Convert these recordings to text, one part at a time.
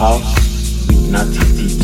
house with Natty Deep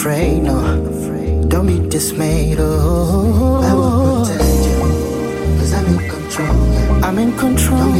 afraid, no. Don't be dismayed, oh. I will protect you, cause I'm in control. I'm in control.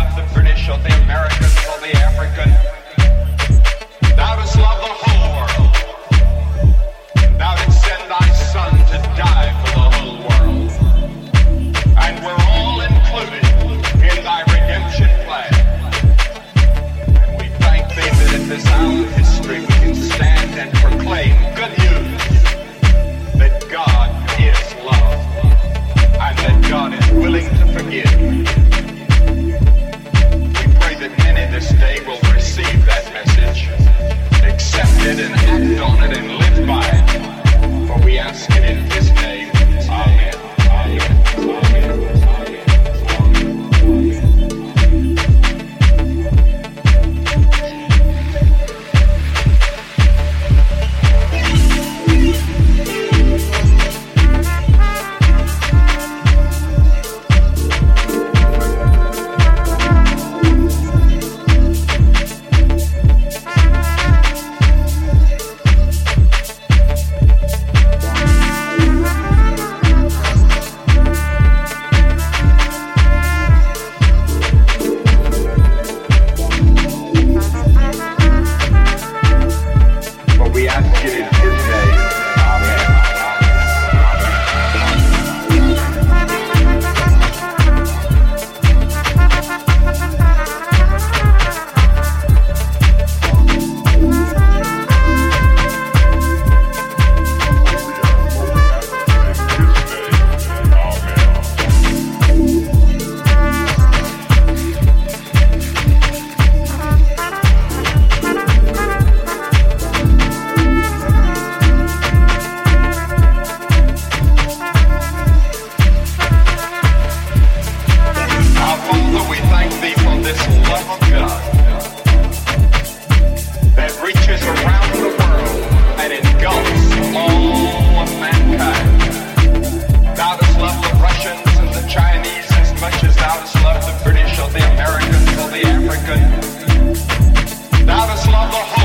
love the British, you'll the Americans, you'll the African. Thou love the whole world. Thou didst send thy son to die for the whole world. And we're all included in thy redemption plan. And we thank thee that in this hour of history we can stand and proclaim good news that God is love and that God is willing to forgive. acted and acted on it and lived by it. For we ask it in this the.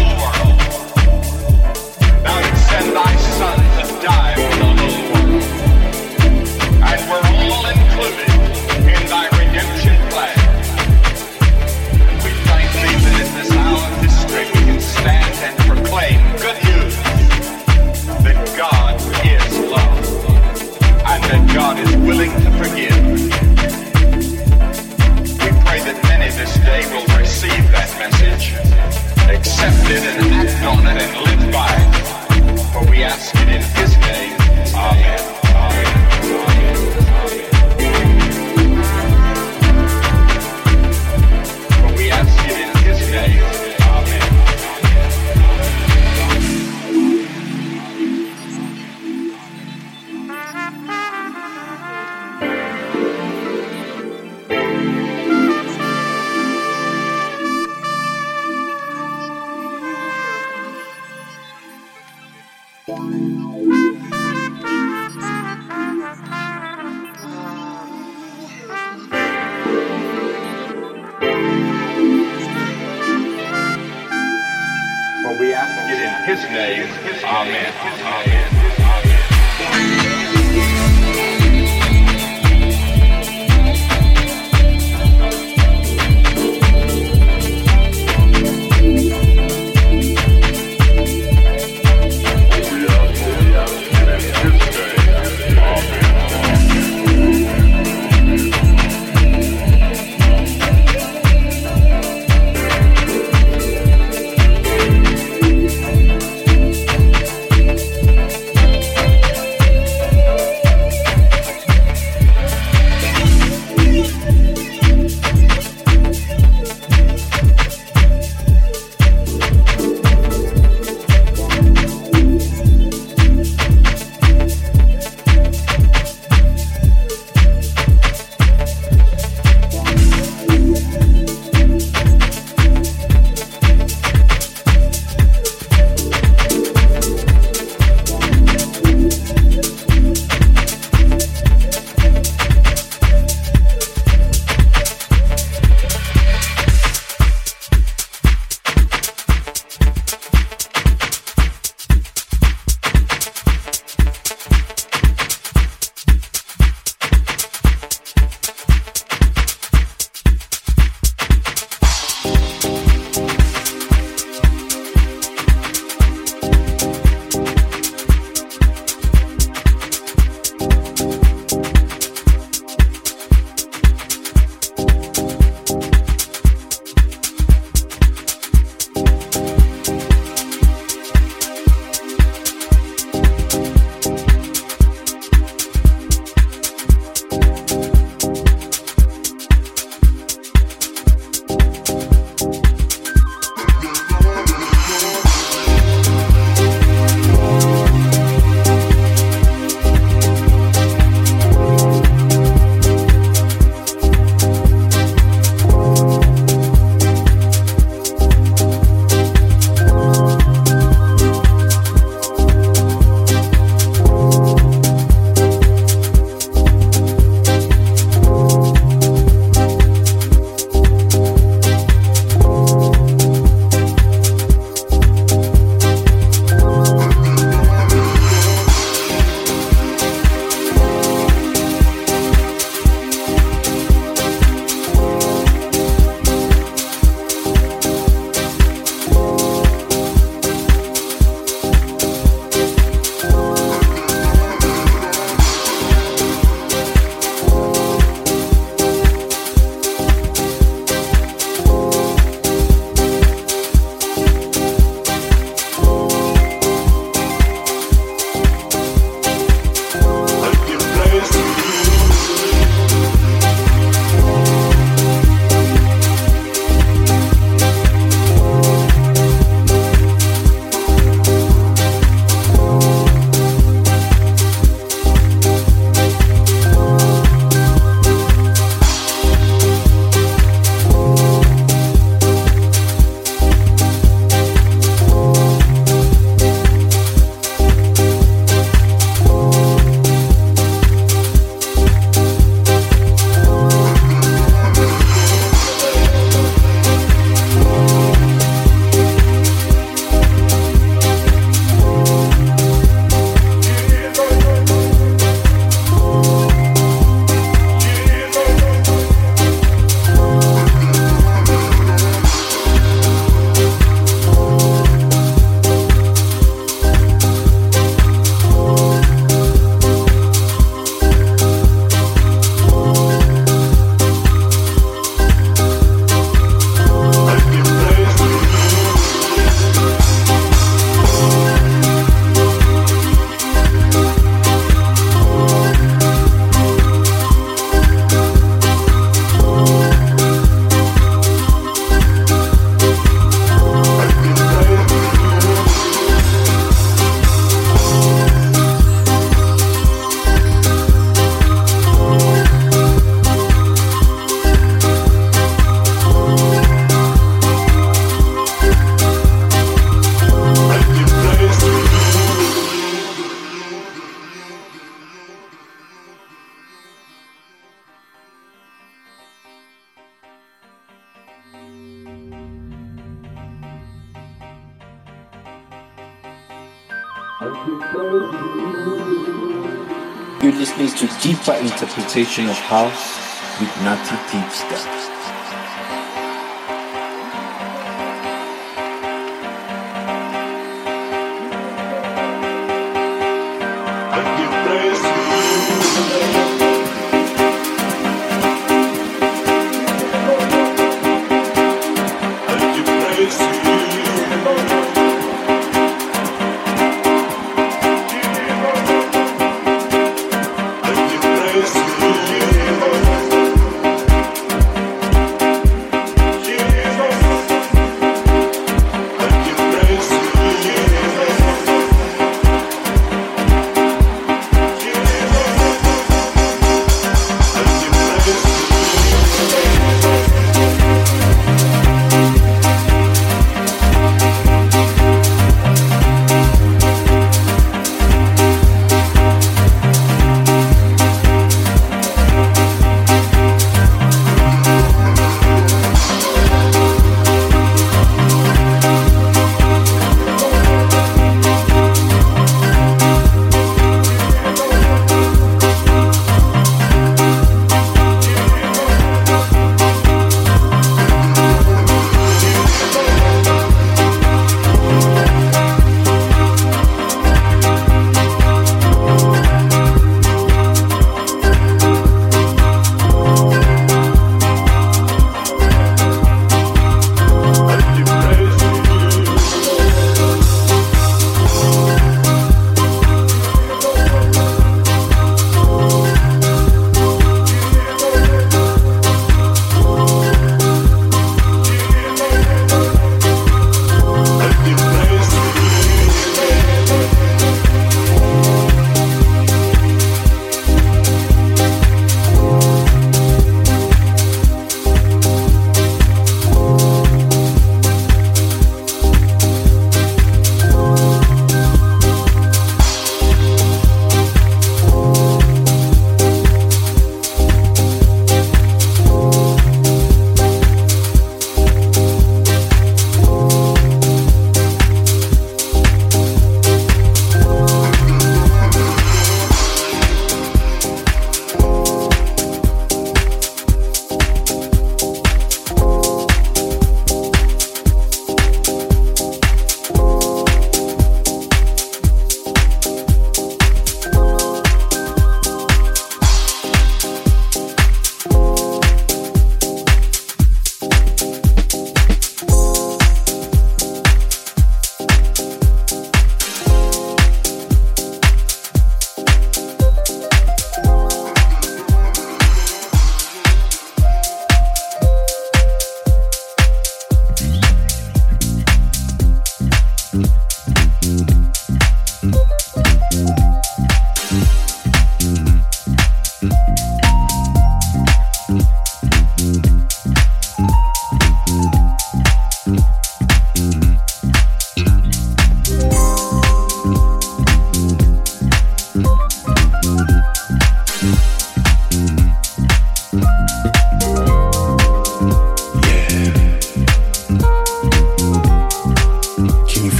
Interpretation of house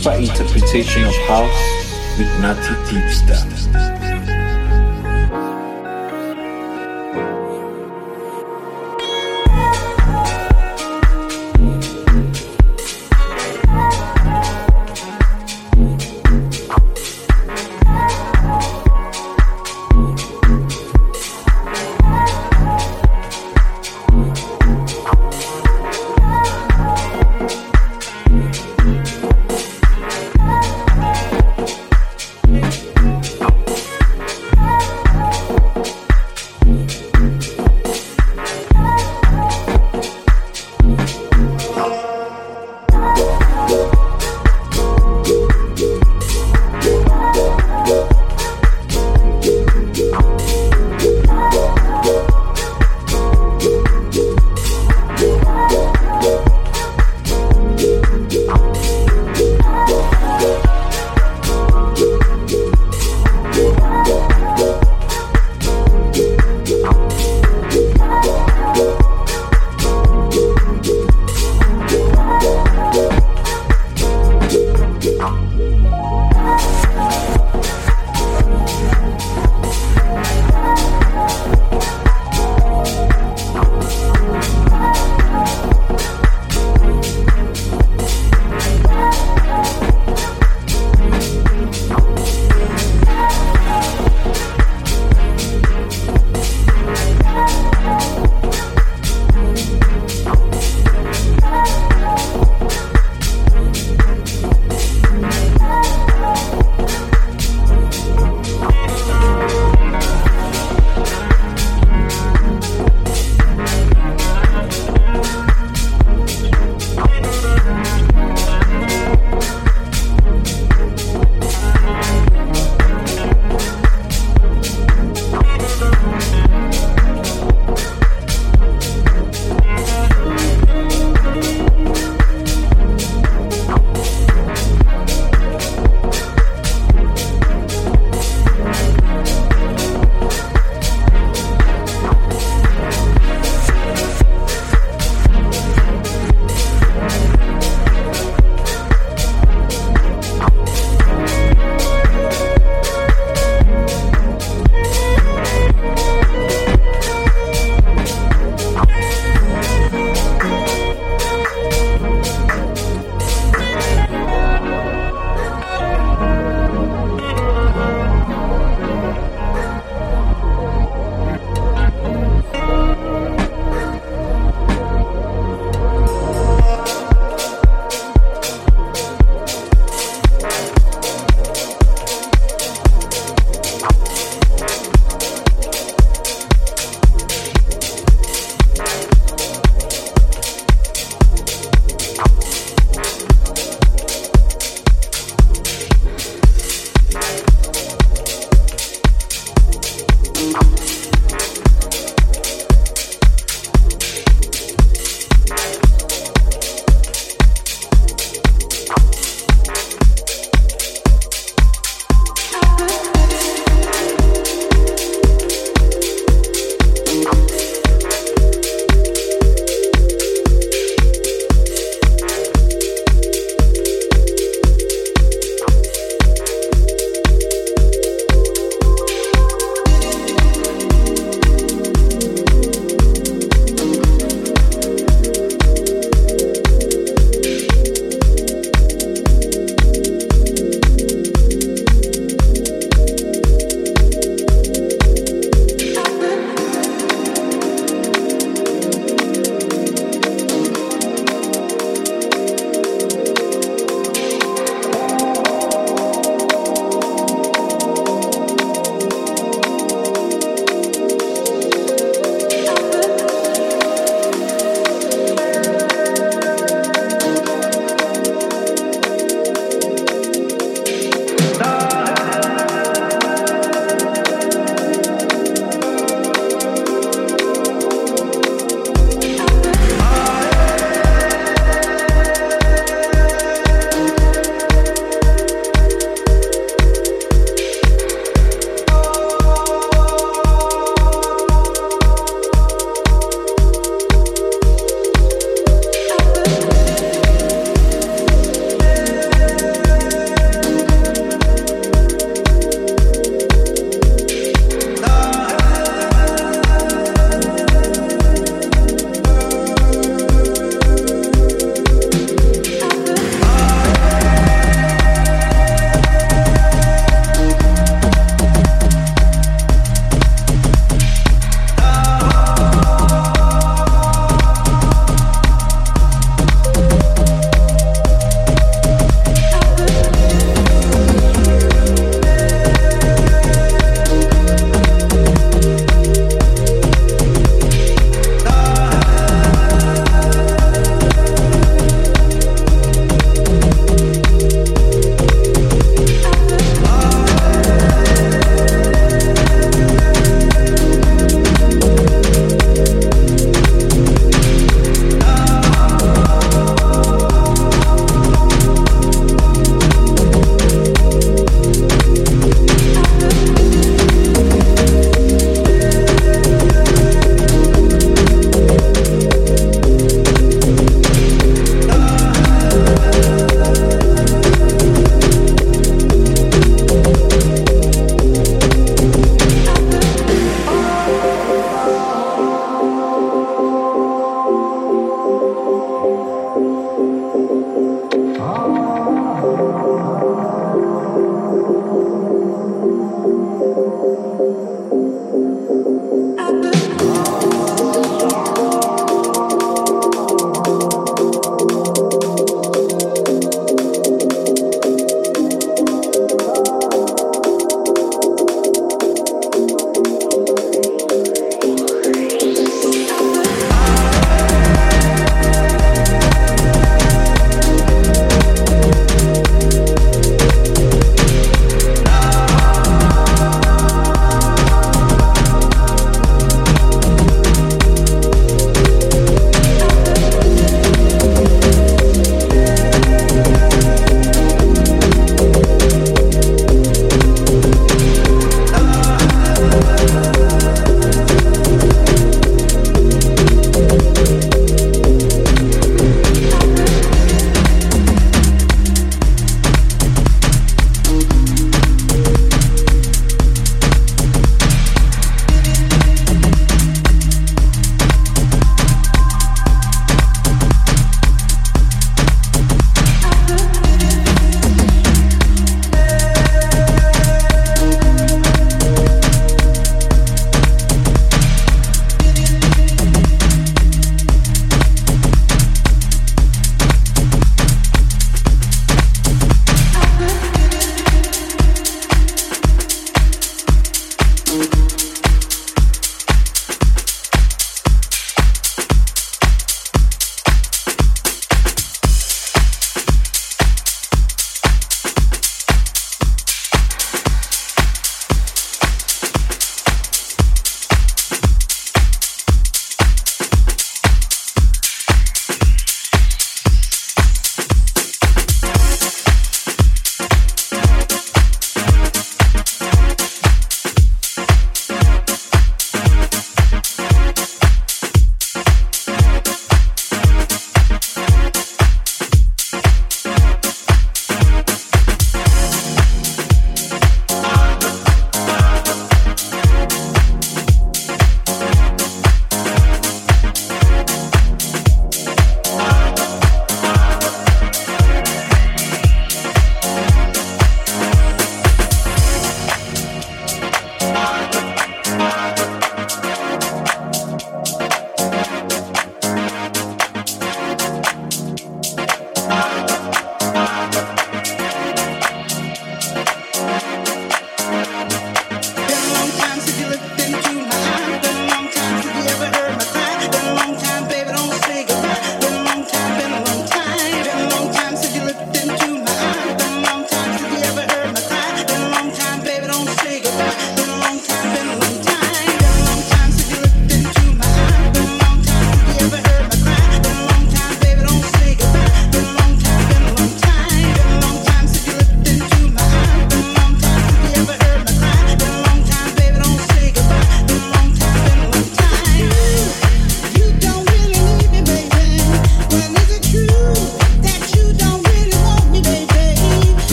Deeper Interpretation of House with Natty Deepster.